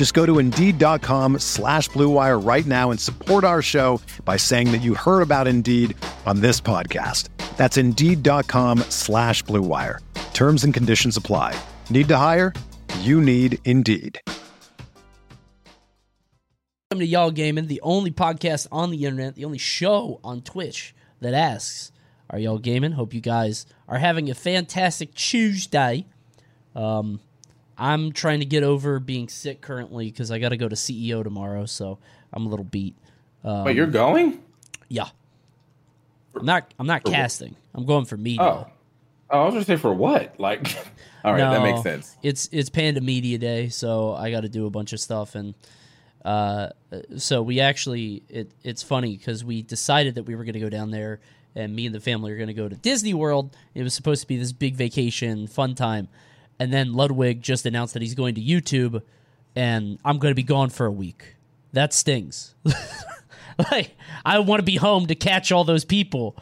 Just go to Indeed.com slash BlueWire right now and support our show by saying that you heard about Indeed on this podcast. That's Indeed.com slash BlueWire. Terms and conditions apply. Need to hire? You need Indeed. Welcome to Y'all Gaming, the only podcast on the internet, the only show on Twitch that asks, Are y'all gaming? Hope you guys are having a fantastic Tuesday. Um, I'm trying to get over being sick currently because I got to go to CEO tomorrow, so I'm a little beat. Um, Wait, you're going? Yeah. I'm not. I'm not casting. I'm going for media. Oh, oh I was gonna say for what? Like, all right, that makes sense. It's it's Panda Media Day, so I got to do a bunch of stuff, and uh, so we actually it it's funny because we decided that we were going to go down there, and me and the family are going to go to Disney World. It was supposed to be this big vacation, fun time, and then Ludwig just announced that he's going to YouTube, and I'm going to be gone for a week. That stings. like I want to be home to catch all those people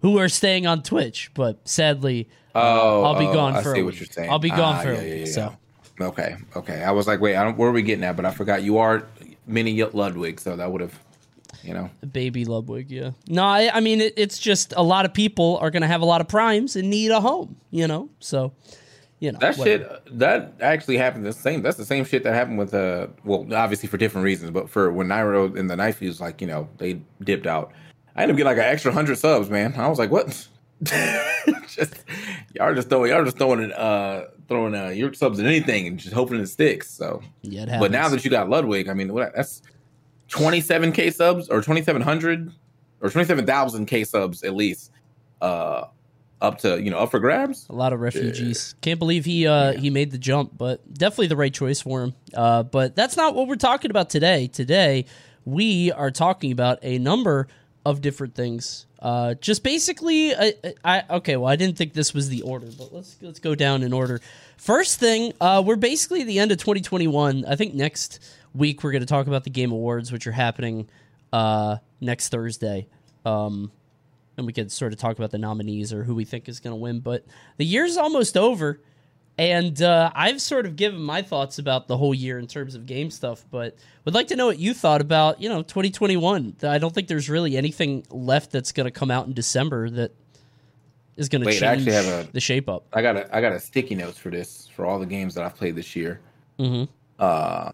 who are staying on Twitch, but sadly. Oh, I'll be oh, gone I for a see what week. you're saying. I'll be gone Ah, for a yeah, yeah, week, yeah, so. yeah. okay, okay. I was like, wait, I don't, where are we getting at? But I forgot you are mini Ludwig, so that would have, you know. Baby Ludwig, yeah. No, I, I mean it, it's just a lot of people are going to have a lot of primes and need a home, you know. So, you know That whatever. shit, that actually happened the same. That's the same shit that happened with, uh, well, obviously for different reasons, but for when Nairo and the Knife was like, you know, they dipped out. I ended up getting like an extra hundred subs, man. I was like, what? just y'all just throwing, y'all just throwing uh, throwing uh, your subs at anything and just hoping it sticks. So, Yeah, it but now that you got Ludwig, I mean, what that's twenty seven k subs or twenty seven hundred or twenty seven thousand k subs at least, uh, up to you know up for grabs. a lot of refugees. Can't believe he uh, he made the jump, but definitely the right choice for him. Uh, but that's not what we're talking about today. Today we are talking about a number of different things. Uh, just basically, I, I okay. Well, I didn't think this was the order, but let's let's go down in order. First thing, uh, we're basically at the end of 2021. I think next week we're going to talk about the Game Awards, which are happening uh, next Thursday. Um, and we could sort of talk about the nominees or who we think is going to win. But the year's almost over, and uh, I've sort of given my thoughts about the whole year in terms of game stuff. But would like to know what you thought about you know 2021. I don't think there's really anything left that's going to come out in December that is going to Wait, I change actually have a- the shape up. I got a I got a sticky notes for this for all the games that I've played this year. hmm Uh,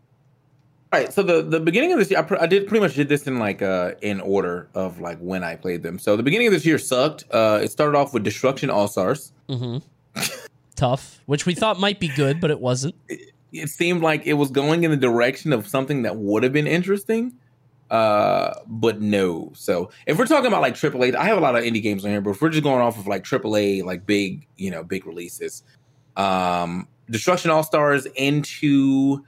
right, so the the beginning of this year, I, pr- I did pretty much did this in like uh in order of like when I played them. So the beginning of this year sucked. Uh, it started off with Destruction All Stars. Mm-hmm. Tough, which we thought might be good, but it wasn't. It seemed like it was going in the direction of something that would have been interesting. Uh, but no. So if we're talking about like AAA, I have a lot of indie games on here, but if we're just going off of like AAA, like big, you know, big releases, um, Destruction All Stars into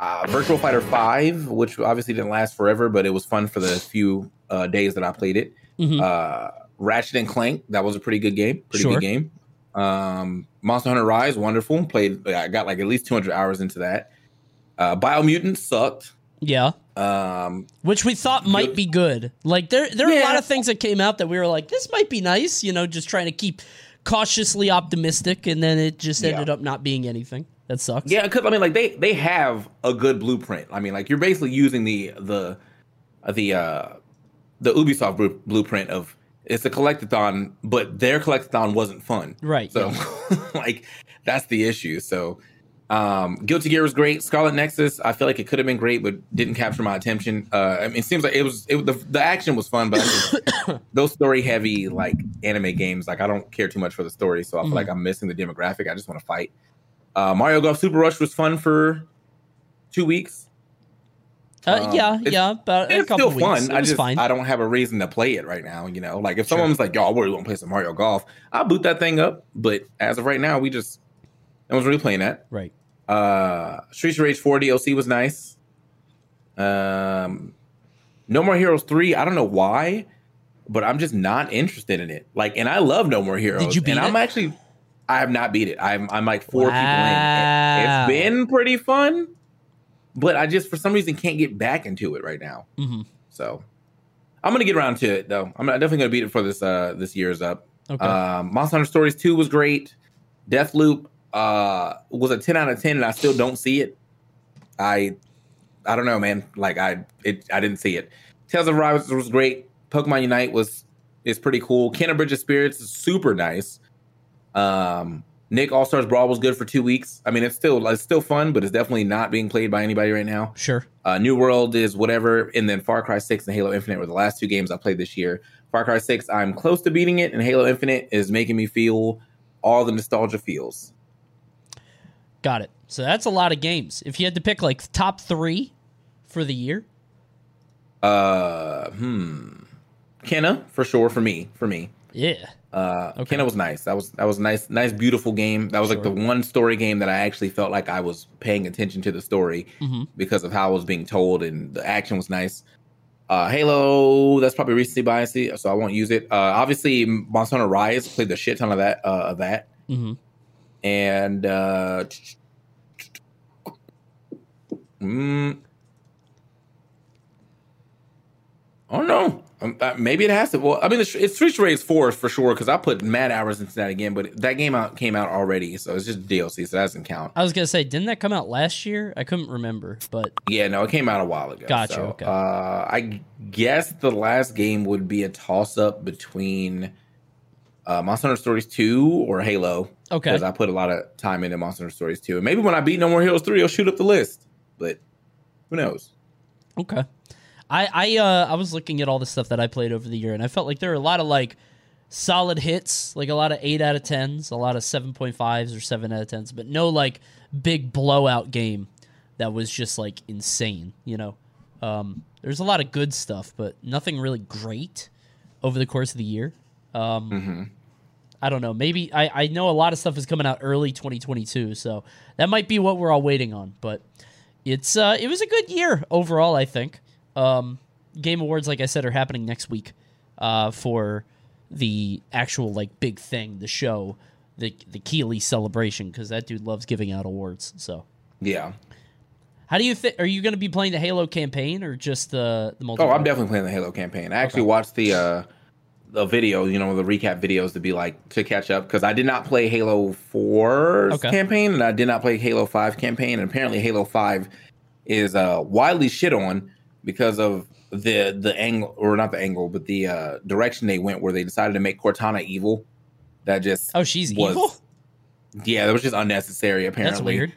uh, Virtua Fighter Five, which obviously didn't last forever, but it was fun for the few uh, days that I played it. Mhm. Uh, Ratchet and Clank, that was a pretty good game. Pretty Sure. good game. Um, Monster Hunter Rise, wonderful. Played, I got like at least 200 hours into that. Uh, Biomutant sucked. Yeah, Um, which we thought might Good. be good. Like there, there are a lot of things that came out that we were like, this might be nice. You know, just trying to keep cautiously optimistic, and then it just Yeah. ended up not being anything. That sucks. yeah, because I mean, like they they have a good blueprint. I mean, like you're basically using the the the uh the Ubisoft blu- blueprint of it's a collectathon, but their collectathon wasn't fun. Right. So, like, that's the issue. So, Um, Guilty Gear was great. Scarlet Nexus, I feel like it could have been great, but didn't capture my attention. Uh, I mean, it seems like it was it, the the action was fun, but just, those story heavy like anime games, like I don't care too much for the story, so I feel Mhm. like I'm missing the demographic. I just want to fight. Uh, Mario Golf Super Rush was fun for two weeks. Uh, Um, yeah, yeah, about a It's couple still weeks. fun. It I just fine. I don't have a reason to play it right now. You know, like if Sure. someone's like, "Yo, I really want to play some Mario Golf," I'll boot that thing up. But as of right now, we just no one's really playing that. right. Uh, Streets of Rage 4 DLC was nice. Um, No More Heroes 3, I don't know why, but I'm just not interested in it. Like, and I love No More Heroes. Did you beat and I'm actually, I have not beat it. I'm, I'm like four people in. Wow. It's been pretty fun, but I just, for some reason, can't get back into it right now. hmm So I'm gonna get around to it though. I'm definitely gonna beat it for this uh this year's up. Okay. Um, Monster Hunter Stories 2 was great. Deathloop uh was a 10 out of 10 and I still don't see it. I I don't know, man. Like I it I didn't see it. Tales of Rise was great. Pokemon Unite was is pretty cool. Kena Bridge of Spirits is super nice. Um Nick All Stars Brawl was good for two weeks. I mean, it's still it's still fun, but it's definitely not being played by anybody right now. sure. Uh, New World is whatever, and then Far Cry Six and Halo Infinite were the last two games I played this year. Far Cry Six, I'm close to beating it, and Halo Infinite is making me feel all the nostalgia feels. Got it. So that's a lot of games. If you had to pick like top three for the year, Uh, hmm, Kena for sure for me, for me. yeah. Uh, Okay. Kena was nice. That was that was a nice, nice, beautiful game. That was like the one story game that I actually felt like I was paying attention to the story hmm because of how it was being told, and the action was nice. Uh, Halo, that's probably recency bias, so I won't use it. Uh, obviously, Monster Hunter Rise played the shit ton of that. Uh, of that, hmm and uh, mm, I don't know. Um, uh, maybe it has to. Well, I mean, it's, it's Streets of Rage Four for sure because I put mad hours into that again. But that game out came out already, so it's just DLC, so that doesn't count. I was gonna say, didn't that come out last year? I couldn't remember, but Yeah, no, it came out a while ago. Gotcha, So, okay. Uh, I guess the last game would be a toss up between uh, Monster Hunter Stories 2 or Halo. okay. Because I put a lot of time into Monster Hunter Stories 2. And maybe when I beat No More Heroes 3, it'll shoot up the list. But who knows? Okay. I I uh I was looking at all the stuff that I played over the year and I felt like there were a lot of like solid hits, like a lot of 8 out of 10s, a lot of 7.5s or 7 out of 10s, but no like big blowout game that was just like insane, you know. Um there's a lot of good stuff, but nothing really great over the course of the year. Um hmm I don't know. Maybe I, I know a lot of stuff is coming out early 2022, so that might be what we're all waiting on. But it's uh, it was a good year overall. I think. Um, Game Awards, like I said, are happening next week uh, for the actual like big thing, the show, the the Keighley celebration, because that dude loves giving out awards. So, Yeah. how do you think? Are you going to be playing the Halo campaign or just the the multiplayer? Oh, I'm definitely playing the Halo campaign. I actually Okay. watched the uh, the video, you know, the recap videos to be like to catch up because I did not play Halo 4's Okay. campaign and I did not play Halo 5 campaign. And apparently, Halo 5 is uh, widely shit on because of the the angle or not the angle, but the uh, direction they went where they decided to make Cortana evil. That just Oh, she's was- evil. yeah, that was just unnecessary. Apparently, That's weird.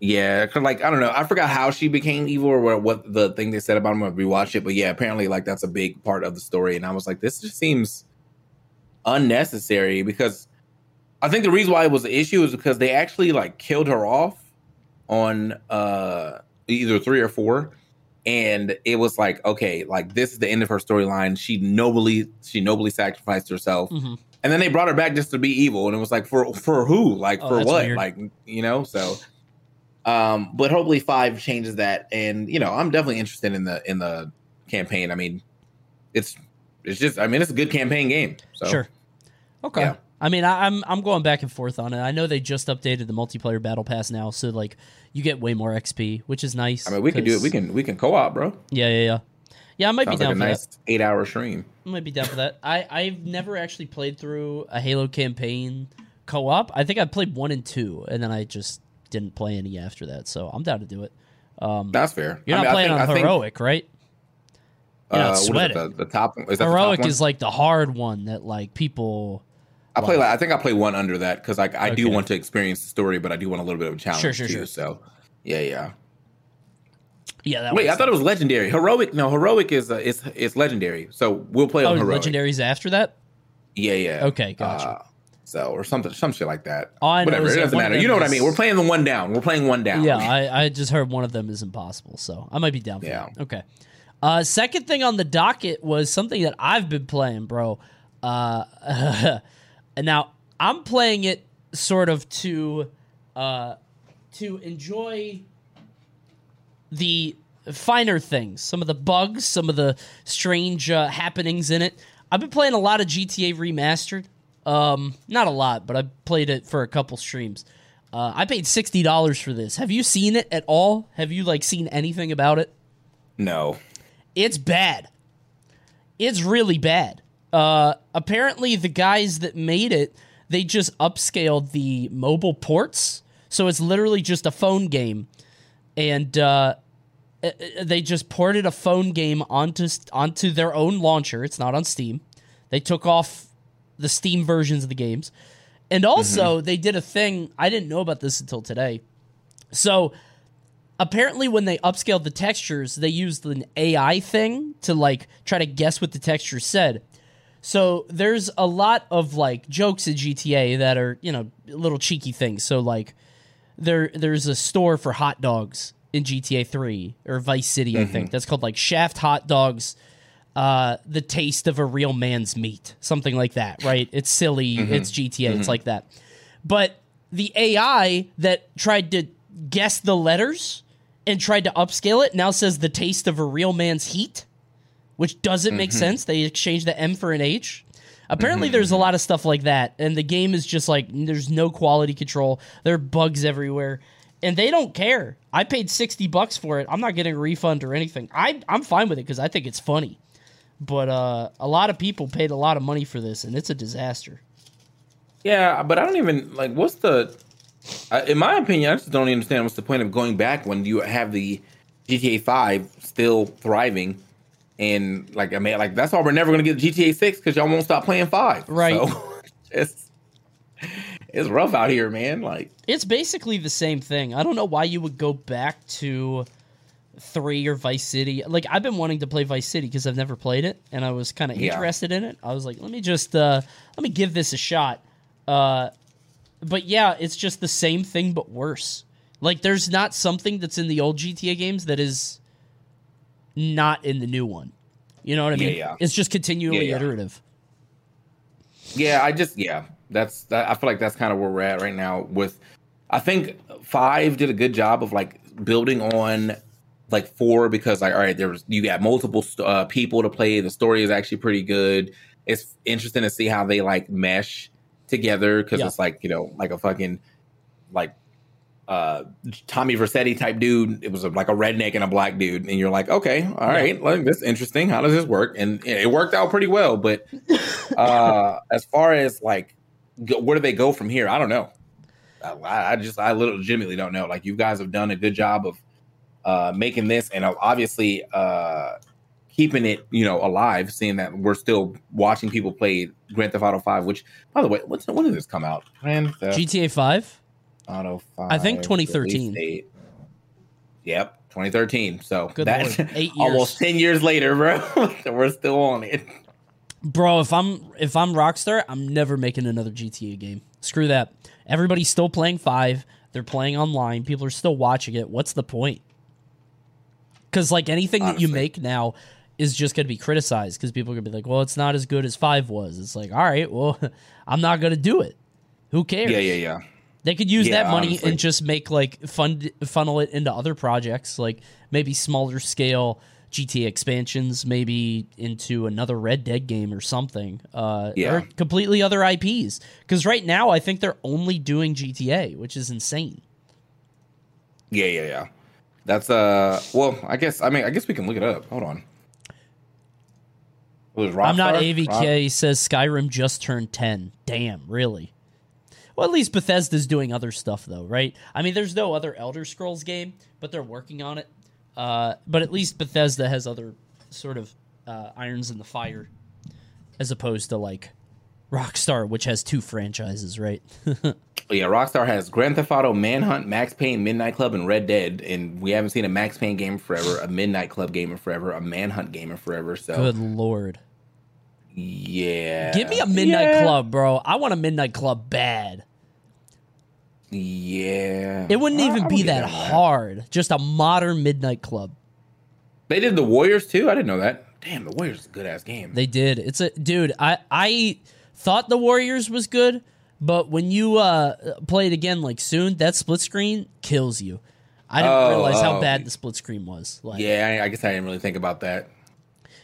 yeah, 'cause, like I don't know, I forgot how she became evil or what, what the thing they said about him. I rewatched it, but yeah, apparently like that's a big part of the story, and I was like, this just seems unnecessary because I think the reason why it was an issue is because they actually like killed her off on uh either three or four, and it was like okay, like this is the end of her storyline. She nobly she nobly sacrificed herself, hmm and then they brought her back just to be evil, and it was like for for who? Like Oh, for what? weird. Like you know, so. Um, but hopefully five changes that, and you know, I'm definitely interested in the in the campaign. I mean, it's it's just, I mean, it's a good campaign game. So Sure. Okay. Yeah. I mean, I, I'm I'm going back and forth on it. I know they just updated the multiplayer battle pass now, so like you get way more XP, which is nice. I mean, we can do it. We can we can co-op, bro. Yeah, yeah, yeah. Yeah, I might Sounds be like down a for nice eight hour stream. I might be down for that. I I've never actually played through a Halo campaign co-op. I think I played one and two, and then I just didn't play any after that. So I'm down to do it. Um, That's fair. you're I not mean, playing think- I on think, heroic, right? You're not uh, what is it, sweating. the, the top is that Heroic the top is like the hard one that like people I play like I think I play one under that because like I do want to experience the story, but I do want a little bit of a challenge Sure, sure, too. sure. So yeah, yeah. Yeah, that Wait, I thought it was legendary. Heroic, no, heroic is uh, it's it's legendary. So we'll play oh, on heroic. legendaries after that. Yeah, yeah. Okay, gotcha. Uh, so or something, some shit like that. All I Whatever, it doesn't matter. You know what I mean? We're playing the one down. We're playing one down. Yeah, I, I just heard one of them is impossible, so I might be down for Yeah. that. Okay. Uh, second thing on the docket was something that I've been playing, bro. Uh, and now I'm playing it sort of to uh, to enjoy the finer things, some of the bugs, some of the strange uh, happenings in it. I've been playing a lot of GTA Remastered. Um, not a lot, but I played it for a couple streams. Uh, I paid sixty dollars for this. Have you seen it at all? Have you like seen anything about it? no. It's bad. It's really bad. Uh, apparently, the guys that made it, they just upscaled the mobile ports, so it's literally just a phone game, and uh, uh, uh, they just ported a phone game onto onto their own launcher. It's not on Steam. They took off the Steam versions of the games, and also they did a thing. I didn't know about this until today. So apparently when they upscaled the textures they used an ai thing to like try to guess what the texture said so there's a lot of like jokes in gta that are you know little cheeky things so like there there's a store for hot dogs in gta 3 or vice city i think mm-hmm. that's called like shaft hot dogs uh, the taste of a real man's meat, something like that, right? It's silly. Mm-hmm. It's GTA. It's mm-hmm. like that. But the AI that tried to guess the letters and tried to upscale it now says the taste of a real man's heat, which doesn't make sense. They exchange the M for an H. Apparently, there's a lot of stuff like that, and the game is just like there's no quality control. There are bugs everywhere, and they don't care. I paid sixty bucks for it. I'm not getting a refund or anything. I I'm fine with it because I think it's funny, but uh, a lot of people paid a lot of money for this, and it's a disaster. Yeah, but I don't even like. What's the? Uh, in my opinion, I just don't understand what's the point of going back when you have the GTA Five still thriving, and like I mean, like that's why we're never gonna get GTA Six because y'all won't stop playing Five. Right. So, it's it's rough out here, man. Like It's basically the same thing. I don't know why you would go back to three or Vice City. Like I've been wanting to play Vice City because I've never played it, and I was kind of Yeah. interested in it. I was like, let me just uh, let me give this a shot. Uh, but yeah, it's just the same thing but worse. Like there's not something that's in the old GTA games that is not in the new one. You know what I mean? yeah. It's just continually Yeah, yeah. iterative. Yeah, I just yeah, that's that. I feel like that's kind of where we're at right now. With I think five did a good job of like building on like four because like all right, there was you got multiple uh, people to play. The story is actually pretty good. It's interesting to see how they like mesh together because Yeah. it's like you know like a fucking like uh Tommy Vercetti type dude. It was a, like a redneck and a black dude, and you're like, okay, all right, like this is interesting. How does this work? And it worked out pretty well. But uh as far as like go, where do they go from here? I don't know. I, I just I legitimately don't know. Like you guys have done a good job of uh making this, and obviously uh keeping it you know alive. Seeing that we're still watching people play Grand Theft Auto Five. Which, by the way, what's when did this come out? Grand Theft GTA Five. Auto 5. I think 2013. Yep, 2013. So Good that's lord, eight years. almost 10 years later, bro. We're still on it. Bro, if I'm if I'm Rockstar, I'm never making another GTA game. Screw that. Everybody's still playing 5. They're playing online. People are still watching it. What's the point? Cuz like anything that you make now is just going to be criticized cuz people are going to be like, "Well, it's not as good as 5 was." It's like, "All right, well, I'm not going to do it." Who cares? Yeah, yeah, yeah. They could use Yeah, that money honestly. and just make like fund funnel it into other projects, like maybe smaller scale GTA expansions, maybe into another Red Dead game or something, uh, Yeah. or completely other IPs. Because right now, I think they're only doing GTA, which is insane. Yeah, yeah, yeah. That's uh well, I guess I mean I guess we can look it up. Hold on. I'm not? AVK says Skyrim just turned 10. Damn, really? Well, at least Bethesda's doing other stuff though, right? I mean, there's no other Elder Scrolls game, but they're working on it. Uh, but at least Bethesda has other sort of uh, irons in the fire, as opposed to like Rockstar, which has two franchises, right? yeah, Rockstar has Grand Theft Auto, Manhunt, Max Payne, Midnight Club, and Red Dead, and we haven't seen a Max Payne game forever, a Midnight Club game in forever, a Manhunt game in forever. So Good lord. Yeah. Give me a Midnight yeah. Club, bro. I want a Midnight Club bad. Yeah. It wouldn't I- even I be would get that hard. Just a modern Midnight Club. They did the Warriors too. I didn't know that. Damn, the Warriors is a good ass game. They did. It's a dude. I I thought the Warriors was good, but when you uh play it again like soon, that split screen kills you. I didn't Oh, realize how oh. bad the split screen was. Like, yeah, I, I guess I didn't really think about that.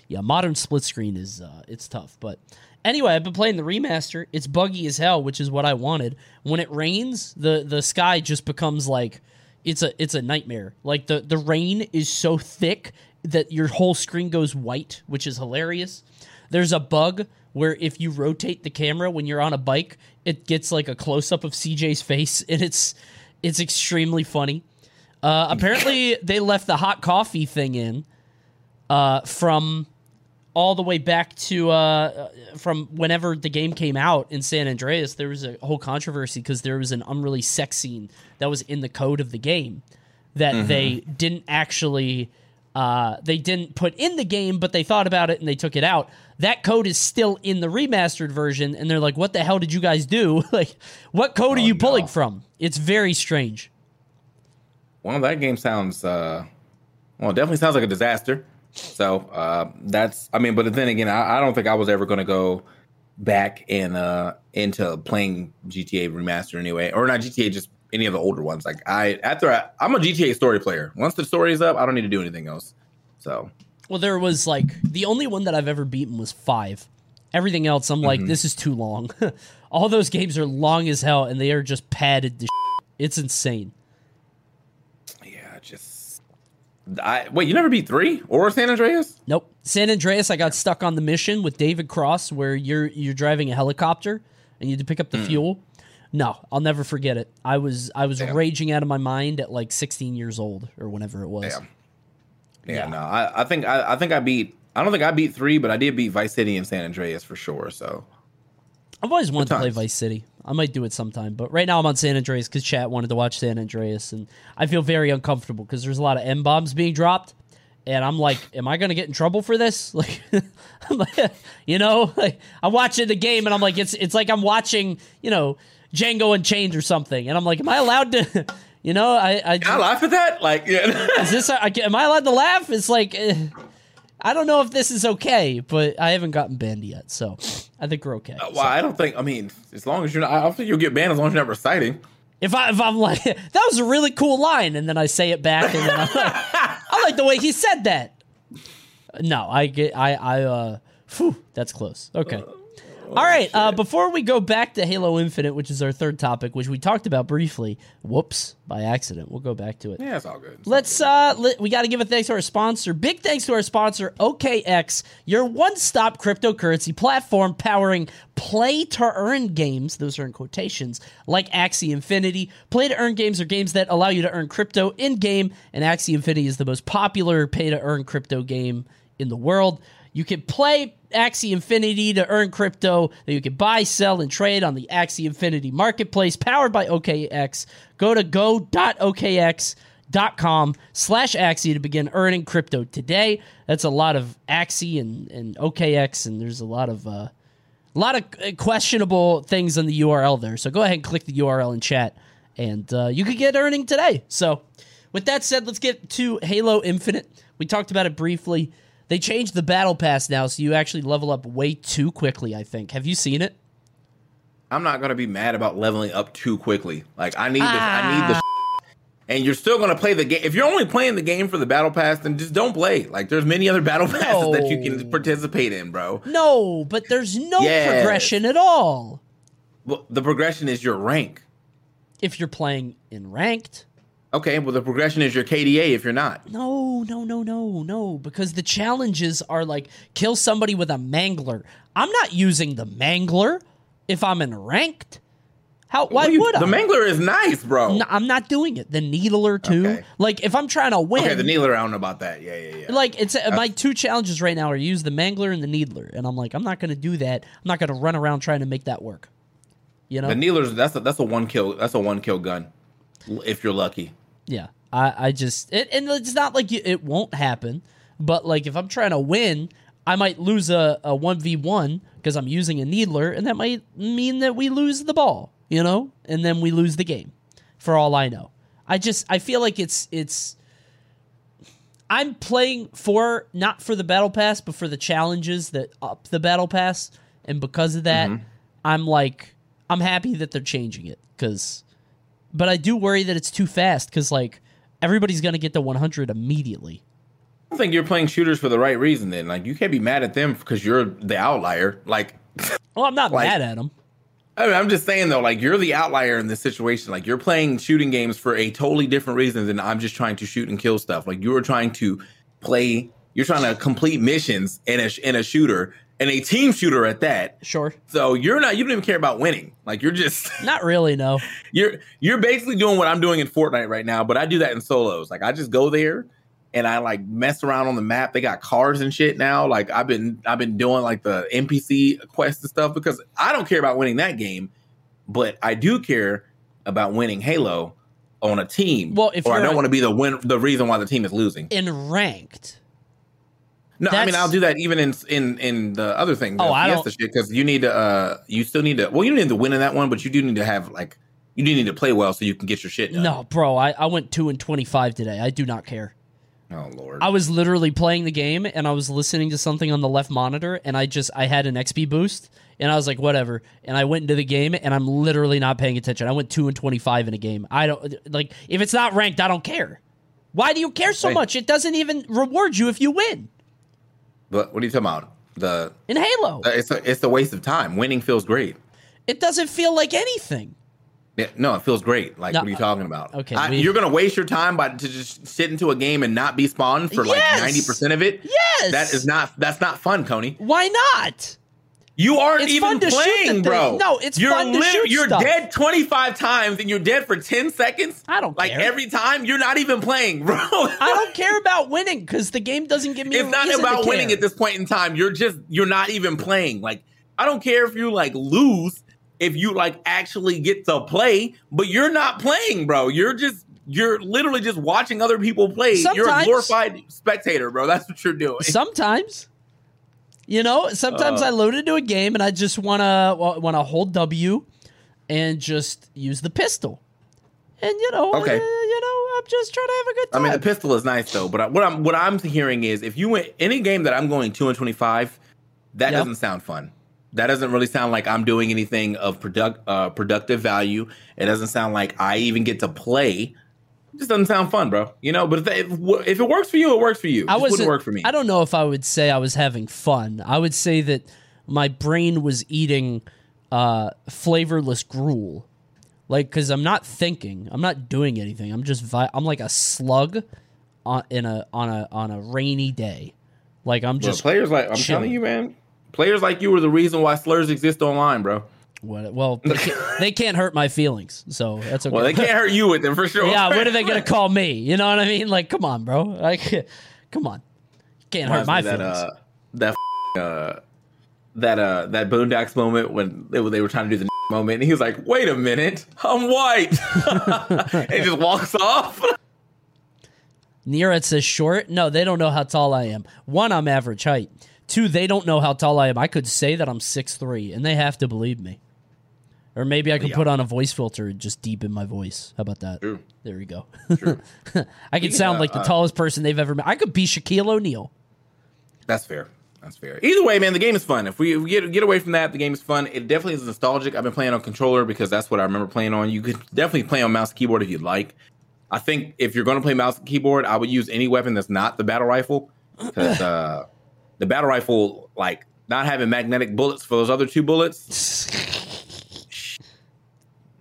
yeah, modern split screen is uh, it's tough. But anyway, I've been playing the remaster. It's buggy as hell, which is what I wanted. When it rains, the the sky just becomes like it's a it's a nightmare. Like the the rain is so thick that your whole screen goes white, which is hilarious. There's a bug where if you rotate the camera when you're on a bike, it gets like a close up of CJ's face, and it's it's extremely funny. Uh, apparently, they left the hot coffee thing in uh, from all the way back to uh, from whenever the game came out in San Andreas. There was a whole controversy because there was an unreleased sex scene that was in the code of the game that they didn't actually uh, they didn't put in the game, but they thought about it and they took it out. That code is still in the remastered version, and they're like, "What the hell did you guys do? like, what code are you pulling from?" It's very strange. Well, that game sounds uh well, it definitely sounds like a disaster. So uh that's I mean, but then again, I, I don't think I was ever gonna go back and uh into playing GTA remaster anyway. Or not GTA, just any of the older ones. Like I after I, I'm a GTA story player. Once the story is up, I don't need to do anything else. So Well, there was like the only one that I've ever beaten was five. Everything else, I'm like, this is too long. All those games are long as hell, and they are just padded to. It's insane. yeah, just I wait, you never beat three or San Andreas? Nope. San Andreas, I got stuck on the mission with David Cross, where you're you're driving a helicopter and you had to pick up the hmm. fuel. No, I'll never forget it. I was I was Damn. raging out of my mind at like 16 years old or whenever it was. Damn. Yeah, no, I, I think I, I think I beat. I don't think I beat three, but I did beat Vice City and San Andreas for sure. So I've always wanted to play. Vice City. I might do it sometime, but right now I'm on San Andreas because chat wanted to watch San Andreas, and I feel very uncomfortable because there's a lot of M bombs being dropped, and I'm like, am I going to get in trouble for this? Like, I'm like, you know, like I'm watching the game, and I'm like, it's it's like I'm watching, you know, Django Unchained or something, and I'm like, am I allowed to? You know, I, I Can I laugh at that? Like, yeah. is this? I, am I allowed to laugh? It's like. Eh. I don't know if this is okay, but I haven't gotten banned yet, so I think we're okay. well, I don't think. I mean, as long as you're not, I don't think you'll get banned as long as you're not reciting. If I if I'm like that was a really cool line, and then I say it back, and then I'm like, I like the way he said that. No, I get I I uh, phew, that's close. Okay. All right. Uh, before we go back to Halo Infinite, which is our third topic, which we talked about briefly. Whoops, by accident. We'll go back to it. Yeah, it's all good. It's Let's uh let, we got to give a thanks to our sponsor. Big thanks to our sponsor OKX, your one-stop cryptocurrency platform powering play to earn games, those are in quotations, like Axie Infinity. Play to earn games are games that allow you to earn crypto in game, and Axie Infinity is the most popular pay to earn crypto game in the world. You can play Axie Infinity to earn crypto that you can buy, sell, and trade on the Axie Infinity marketplace powered by OKX. Go to go.okx.com slash Axie to begin earning crypto today. That's a lot of Axie and, and OKX, and there's a lot of uh, a lot of uh, questionable things on the URL there. So go ahead and click the URL in chat, and uh, you could get earning today. So, with that said, let's get to Halo Infinite. We talked about it briefly. They changed the battle pass now, so you actually level up way too quickly. I think. Have you seen it? I'm not gonna be mad about leveling up too quickly. Like, I need the, I need Ah. the. And you're still gonna play the game. If you're only playing the game for the battle pass, then just don't play. Like, there's many other battle passes that you can participate in, bro. No, but there's no Yes. progression at all. Well, the progression is your rank. If you're playing in ranked. Okay, well, the progression is your KDA if you're not. No, no, no, no, no. Because the challenges are like kill somebody with a mangler. I'm not using the mangler if I'm in ranked. How? Why you- would I? The Mangler is nice, bro. No, I'm not doing it. The needler too. Okay. Like if I'm trying to win, okay, the Needler, I don't know about that. Yeah, yeah, yeah. like it's uh, my two challenges right now are use the mangler and the needler, and I'm like, I'm not going to do that. I'm not going to run around trying to make that work. You know? the Needler's that's a that's a one kill that's a one kill gun, if you're lucky. Yeah. I I just it, and it's not like you, it won't happen, but like if I'm trying to win, I might lose a a one v one because I'm using a needler, and that might mean that we lose the ball. You know, and then we lose the game. For all I know, I just I feel like it's it's. I'm playing for not for the battle pass, but for the challenges that up the battle pass, and because of that, mm-hmm. I'm like I'm happy that they're changing it because, but I do worry that it's too fast because like everybody's gonna get to 100 immediately. I don't think you're playing shooters for the right reason. Then, like, you can't be mad at them because you're the outlier. Like, Well, I'm not Like- mad at them. I mean, I'm just saying though, like, you're the outlier in this situation. Like, you're playing shooting games for a totally different reason than I'm just trying to shoot and kill stuff. Like, you are trying to play. You're trying to complete missions in a in a shooter and a team shooter at that. Sure, So you're not. You don't even care about winning. Like, you're just. not really. No, you're you're basically doing what I'm doing in Fortnite right now, but I do that in solos. Like I just go there and I like mess around on the map. They got cars and shit now. Like I've been I've been doing like the NPC quests and stuff because I don't care about winning that game, but I do care about winning Halo on a team. Well, if or I don't want to be the win the reason why the team is losing. in ranked. No, I mean I'll do that even in in in the other thing. The Oh, I shit because you need to uh you still need to well you need to win in that one, but you do need to have like you do need to play well so you can get your shit done. No, bro, I, I went two and 25 today. I do not care. Oh lord. I was literally playing the game and I was listening to something on the left monitor and I just I had an XP boost and I was like whatever and I went into the game and I'm literally not paying attention. I went 2 and 25 in a game. I don't like if it's not ranked, I don't care. Why do you care so much? It doesn't even reward you if you win. But what are you talking about? The In Halo, it's a it's a waste of time. Winning feels great. it doesn't feel like anything. Yeah, no, it feels great. Like No, what are you talking about? okay, I- we- you're gonna waste your time by to just sit into a game and not be spawned for like ninety percent of it. Yes. that is not that's not fun, Coney. Why not? You aren't It's even fun to shoot the playing, bro. No, it's you're fun to shoot You're stuff. dead twenty five times and you're dead for ten seconds. I don't like care. every time. You're not even playing, bro. I don't care about winning because the game doesn't give me. it's a not about winning care. at this point in time. You're just you're not even playing. Like I don't care if you like lose, if you like actually get to play, but you're not playing, bro. You're just you're literally just watching other people play. you're a Sometimes- glorified spectator, bro. That's what you're doing. Sometimes, you know, sometimes Uh. I load into a game and I just wanna want to hold W and just use the pistol, and you know, Okay. uh, you know, I'm just trying to have a good time. I mean, the pistol is nice though, but I, what I'm what I'm hearing is if you win any game that I'm going two and twenty five, that Yep. doesn't sound fun. That doesn't really sound like I'm doing anything of product uh, productive value. It doesn't sound like I even get to play. It just doesn't sound fun, bro. You know, but if, if, if it works for you, it works for you. It I wasn't wouldn't work for me. I don't know if I would say I was having fun. I would say that my brain was eating uh, flavorless gruel, like because I'm not thinking, I'm not doing anything. I'm just vi- I'm like a slug on in a on a on a rainy day. Like I'm Bro, just players like I'm chilling. telling you, man. Players like you are the reason why slurs exist online, bro. What, well, they can't, they can't hurt my feelings, so that's okay. Well, they can't hurt you with them for sure. yeah, what are they gonna call me? You know what I mean? Like, come on, bro. Like, come on, can't hurt my of feelings. that, uh, that uh, that uh, that Boondocks moment when they, were- they were trying to do the moment, and he was like, "Wait a minute, I'm white," and just walks off. Near says short. No, they don't know how tall I am. One, I'm average height. Two, they don't know how tall I am. I could say that I'm six three, and they have to believe me. Or maybe I could Yeah. put on a voice filter and just deepen my voice. How about that? True. There we go. True. I could sound like the uh, tallest person they've ever met. I could be Shaquille O'Neal. That's fair. That's fair. Either way, man, the game is fun. If we, if we get get away from that, the game is fun. It definitely is nostalgic. I've been playing on controller because that's what I remember playing on. You could definitely play on mouse and keyboard if you'd like. I think if you're going to play mouse and keyboard, I would use any weapon that's not the battle rifle because uh, the battle rifle, like not having magnetic bullets for those other two bullets,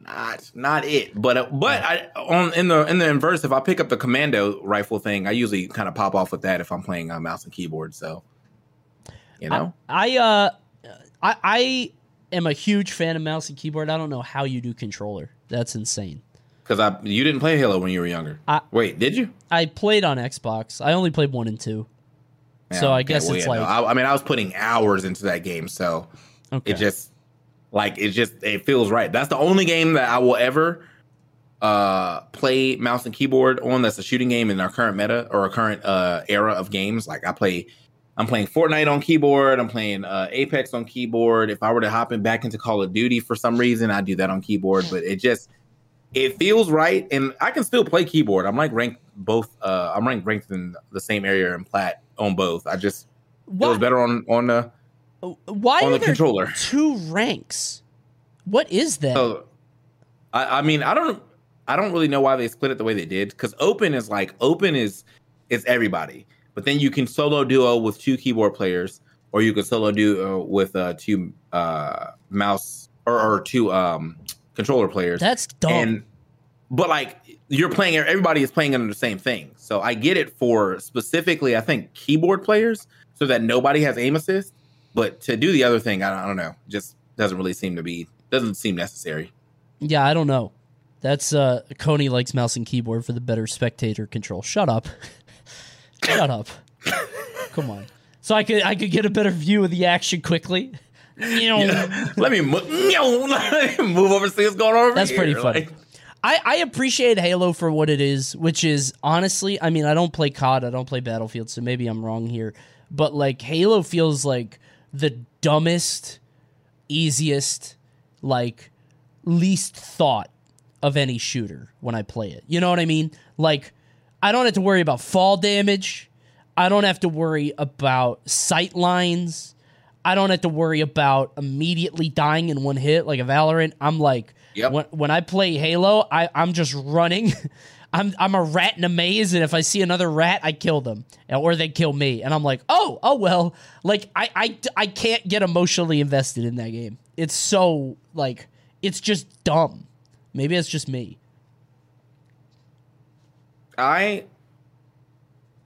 not not it. But uh, but I on in the in the inverse, if I pick up the commando rifle thing, I usually kind of pop off with that if I'm playing on mouse and keyboard. So you know, I uh, I I am a huge fan of mouse and keyboard. I don't know how you do controller. That's insane. Because I you didn't play Halo when you were younger. I- Wait, did you? I played on Xbox. I only played one and two. So I guess it's no. like- I, I mean, I was putting hours into that game, so Okay. it just like it just it feels right. That's the only game that I will ever uh play mouse and keyboard on. That's a shooting game in our current meta or our current uh era of games. Like I play. I'm playing Fortnite on keyboard. I'm playing uh, Apex on keyboard. If I were to hop in back into Call of Duty for some reason, I do that on keyboard. But it just it feels right, and I can still play keyboard. I'm like ranked both. Uh, I'm ranked ranked in the same area in plat on both. I just why, feels better on on the why on are the there controller. two ranks? What is that? So, I, I mean, I don't, I don't really know why they split it the way they did. Because open is like open is is everybody, but then you can solo duo with two keyboard players, or you can solo duo with uh, two uh, mouse or, or two um, controller players. That's dumb. And but like you're playing, everybody is playing under the same thing. So I get it for specifically, I think keyboard players, so that nobody has aim assist. But to do the other thing, I don't, I don't know, just doesn't really seem to be doesn't seem necessary. yeah, I don't know. That's uh Coney likes mouse and keyboard for the better spectator control. Shut up. Shut up. Come on. So I could I could get a better view of the action quickly. Know, let me mo- let me move over, see what's going on. Over That's here. pretty funny. Like, I, I appreciate Halo for what it is, which is honestly, I mean, I don't play COD, I don't play Battlefield, so maybe I'm wrong here. But like Halo feels like the dumbest, easiest, like least thought of any shooter when I play it. You know what I mean? Like I don't have to worry about fall damage. I don't have to worry about sight lines. I don't have to worry about immediately dying in one hit like a Valorant. I'm like Yep. when when I play Halo, I, I'm just running. I'm I'm a rat in a maze, and if I see another rat, I kill them, or they kill me, and I'm like, oh, oh well. Like I I, I can't get emotionally invested in that game. It's so like it's just dumb. Maybe it's just me. I,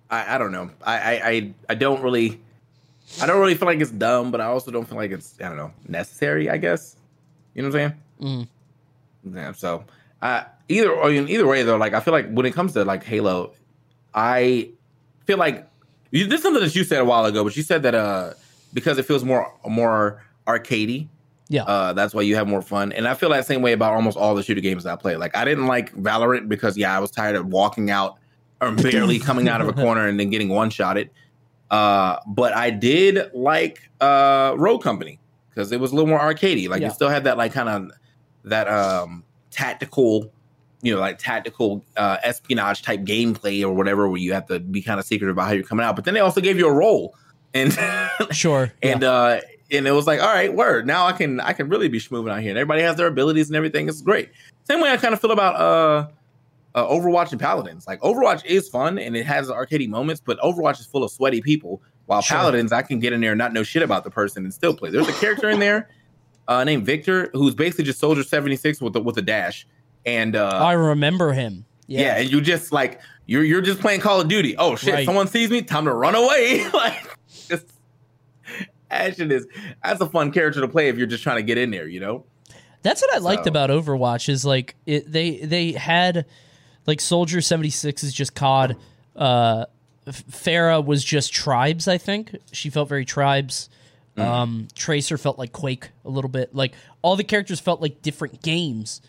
I, I don't know. I, I, I, I don't really, I don't really feel like it's dumb, but I also don't feel like it's, I don't know, necessary. I guess. You know what I'm saying? Mm. Yeah. So, uh, either or in either way though, like I feel like when it comes to like Halo, I feel like you, this is something that you said a while ago, but you said that uh because it feels more more arcadey. Yeah. Uh, that's why you have more fun. And I feel that same way about almost all the shooter games that I play. Like I didn't like Valorant because yeah, I was tired of walking out or barely coming out of a corner and then getting one shotted. Uh, but I did like uh Rogue Company because it was a little more arcadey. Like Yeah. it still had that like kind of that um tactical, you know, like tactical uh espionage type gameplay or whatever where you have to be kind of secretive about how you're coming out. But then they also gave you a role. And Sure. and uh and it was like all right word now i can i can really be schmoving out here and everybody has their abilities and everything it's great same way i kind of feel about uh, uh overwatch and paladins like overwatch is fun and it has arcadey moments but overwatch is full of sweaty people while Sure. paladins i can get in there and not know shit about the person and still play there's a character in there uh named Viktor who's basically just soldier 76 with a, with a dash and uh I remember him. yeah. Yeah. and you just like you're you're just playing Call of Duty. Oh shit, Right. someone sees me, time to run away. like just action is that's a fun character to play if you're just trying to get in there, you know? That's what I liked So- about Overwatch is like it, they they had like Soldier 76 is just COD. Uh Pharah was just tribes, I think. She felt very tribes. Um Tracer felt like Quake a little bit. Like all the characters felt like different games.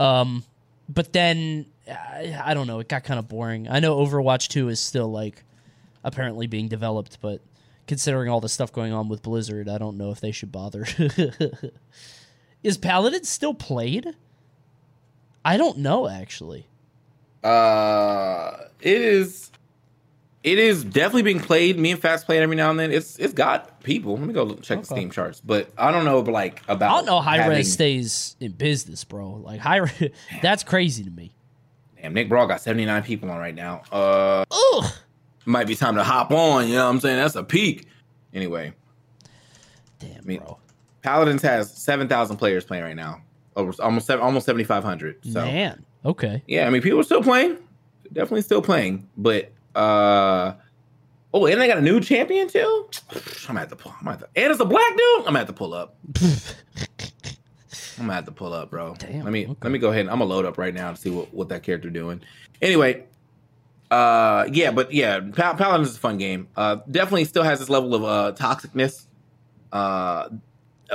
Um but then I, I don't know, it got kind of boring. I know Overwatch 2 is still like apparently being developed, but considering all the stuff going on with Blizzard, I don't know if they should bother. Is Paladin still played? I don't know actually. Uh it is it is definitely being played. Me and Fast play it every now and then. It's it's got people. Let me go check the Steam charts. But I don't know like about I don't know high having- res stays in business, bro. Like Hi-Rez, that's crazy to me. Damn, Nick Brawl got 79 people on right now. Uh Ugh. might be time to hop on, you know what I'm saying? That's a peak. Anyway. Damn, mean, bro. Paladins has seven thousand players playing right now, over almost seven, almost seventy five hundred. So Man. Okay. yeah, I mean people are still playing, definitely still playing. But uh oh, and they got a new champion too. I'm at the pull. I'm at the and it's a black dude. I'm at the pull up. I'm gonna have to pull up, bro. Damn, Let me okay. let me go ahead. And, I'm gonna load up right now to see what, what that character doing. Anyway, uh, yeah, but yeah, Pal- Paladin is a fun game. Uh, definitely still has this level of uh toxicness. Uh,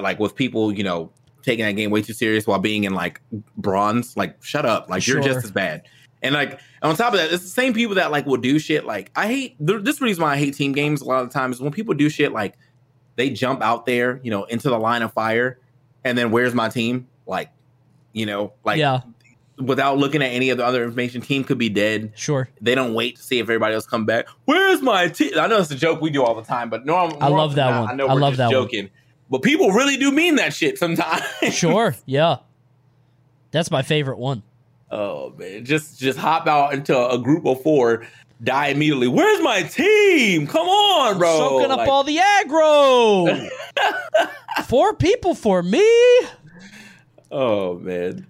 like with people, you know, taking that game way too serious while being in like bronze. Like, shut up. Like you're just as bad. And like on top of that, it's the same people that like will do shit. Like I hate th- this reason why I hate team games a lot of the times is when people do shit like they jump out there, you know, into the line of fire, and then where's my team? Like, you know, like yeah, without looking at any of the other information, team could be dead. sure. They don't wait to see if everybody else come back. Where's my team? I know it's a joke we do all the time, but norm, I love that norm- one. I know I we're love just that one. joking, but people really do mean that shit sometimes. Sure, yeah. That's my favorite one. Oh man, just just hop out into a group of four, die immediately. Where's my team? Come on, bro. Soaking up Like, all the aggro. Four people for me. oh man,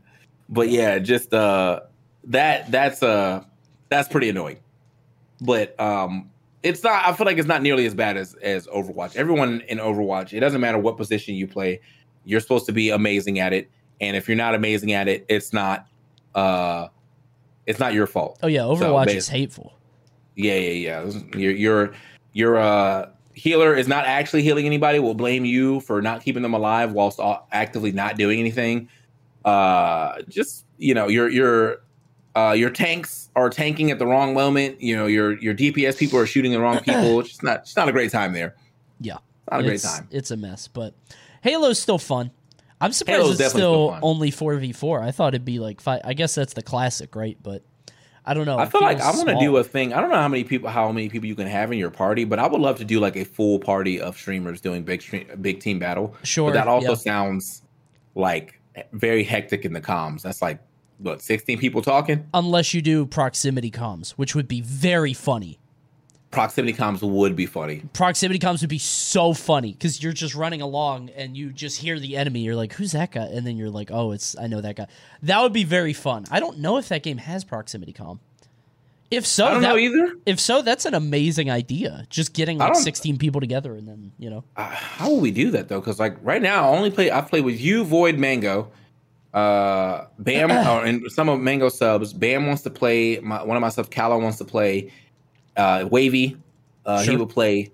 but yeah, just uh, that that's uh that's pretty annoying. But um, it's not. I feel like it's not nearly as bad as as Overwatch. Everyone in Overwatch, it doesn't matter what position you play, you're supposed to be amazing at it. And if you're not amazing at it, it's not uh, it's not your fault. Oh yeah, Overwatch basi- is hateful. Yeah, yeah, yeah. Your your your uh healer is not actually healing anybody. Will blame you for not keeping them alive whilst actively not doing anything. Uh, just you know, your your uh your tanks are tanking at the wrong moment. You know, your your DPS people are shooting the wrong people. It's just not it's not a great time there. Yeah, Not a great time. It's a mess, but Halo's still fun. I'm surprised Halo's it's still still only four v four. I thought it'd be like five. I guess that's the classic, right? But I don't know. I feel like I want to do a thing. I don't know how many people how many people you can have in your party, but I would love to do like a full party of streamers doing big stream, big team battle. Sure, But that also yeah. sounds like very hectic in the comms. That's like what, 16 people talking? unless you do proximity comms, which would be very funny. Proximity comms would be funny. Proximity comms would be so funny because you're just running along and you just hear the enemy. You're like, "Who's that guy?" And then you're like, "Oh, it's I know that guy." That would be very fun. I don't know if that game has proximity comm. If so, I don't that, know either. if so, that's an amazing idea. Just getting like 16 people together and then you know. Uh, how will we do that though? Because like right now, I only play. I play with you, Void, Mango, uh, Bam, or, and some of Mango subs. Bam wants to play. My, one of my subs, Callow wants to play. Uh, Wavy, uh, he would play.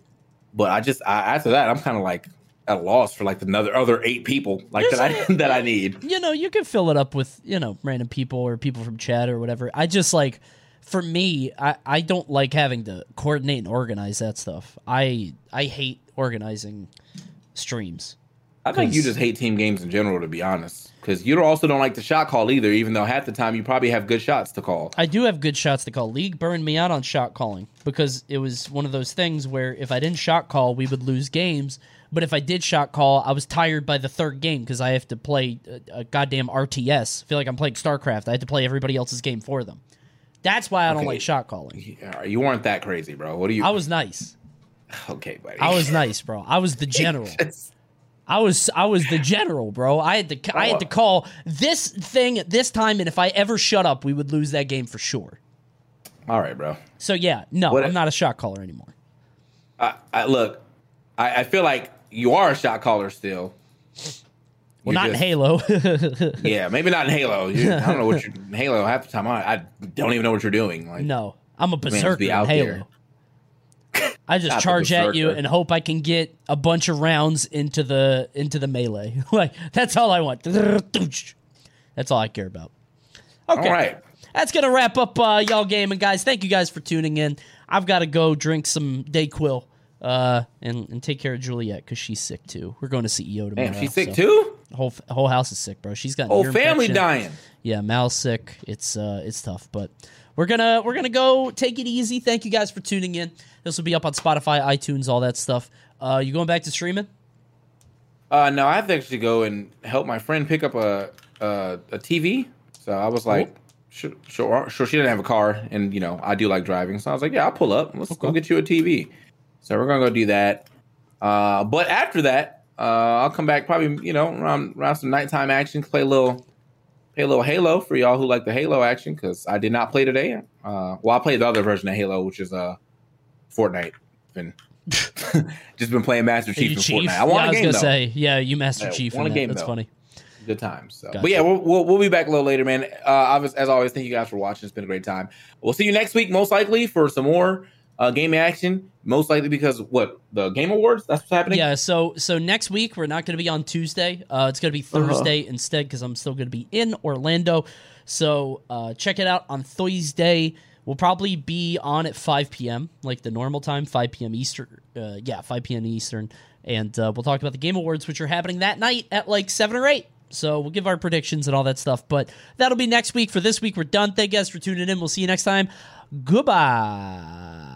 But I just I, after that, I'm kind of like at a loss for like another other eight people like that I that I need. you know, you can fill it up with, you know, random people or people from chat or whatever. I just like for me, I, I don't like having to coordinate and organize that stuff. I I hate organizing streams. I think you just hate team games in general, to be honest, because you also don't like the shot call either. Even though half the time you probably have good shots to call. I do have good shots to call. League burned me out on shot calling because it was one of those things where if I didn't shot call, we would lose games. But if I did shot call, I was tired by the third game because I have to play a, a goddamn RTS. I feel like I'm playing StarCraft. I had to play everybody else's game for them. That's why I don't Okay. like shot calling. Yeah, You weren't that crazy, bro. What do you? I was nice. okay, buddy. I was nice, bro. I was the general. It's- I was I was the general, bro. I had to I had to call this thing at this time, and if I ever shut up, we would lose that game for sure. all right, bro. So yeah, no, What- I'm not a shot caller anymore. I, I look. I, I feel like you are a shot caller still. Well, You're not in Halo. Yeah, maybe not in Halo. You, I don't know what you're in Halo half the time. I, I don't even know what you're doing. Like, no, I'm a just berserker be in out Halo. there. I just charge at you and hope I can get a bunch of rounds into the into the melee. like that's all I want. That's all I care about. Okay. All right. That's gonna wrap up uh, y'all gaming, guys. Thank you guys for tuning in. I've got to go drink some Dayquil uh, and and take care of Juliet because she's sick too. We're going to CEO tomorrow. Damn, she's sick so- too. Whole whole house is sick, bro. She's got Whole family infection. dying. Yeah, Mal's sick. It's uh, it's tough, but we're gonna we're gonna go take it easy. Thank you guys for tuning in. This will be up on Spotify, iTunes, all that stuff. Uh, you going back to streaming? Uh, no, I have to actually go and help my friend pick up a a, a TV. So I was like, sure, sure, sure. She didn't have a car, and you know, I do like driving. So I was like, yeah, I'll pull up. Let's go get you a TV. So we're gonna go do that. Uh, but after that, uh, I'll come back probably, you know, around around some nighttime action, play a little, little Halo for y'all who like the Halo action because I did not play today. Uh, well, I played the other version of Halo, which is uh, Fortnite. Been just been playing Master Chief Chief? Fortnite. I want yeah, I a was game gonna though. say, yeah, you Master Yeah, Chief. want a that. game, That's though. funny. Good times. So. Gotcha. But yeah, we'll, we'll, we'll be back a little later, man. Uh, as always, thank you guys for watching. It's been a great time. We'll see you next week, most likely for some more uh, game action. Most likely because what the Game Awards? That's what's happening. Yeah. So so next week we're not going to be on Tuesday. Uh, it's going to be uh-huh. Thursday uh-huh. instead because I'm still going to be in Orlando. So uh, check it out on Thursday. We'll probably be on at 5 p.m. like the normal time, 5 p.m. Eastern. Uh, yeah, 5 p.m. Eastern, and uh, we'll talk about the Game Awards, which are happening that night at like seven or eight. So we'll give our predictions and all that stuff. But that'll be next week. For this week, we're done. Thank you guys for tuning in. We'll see you next time. Goodbye.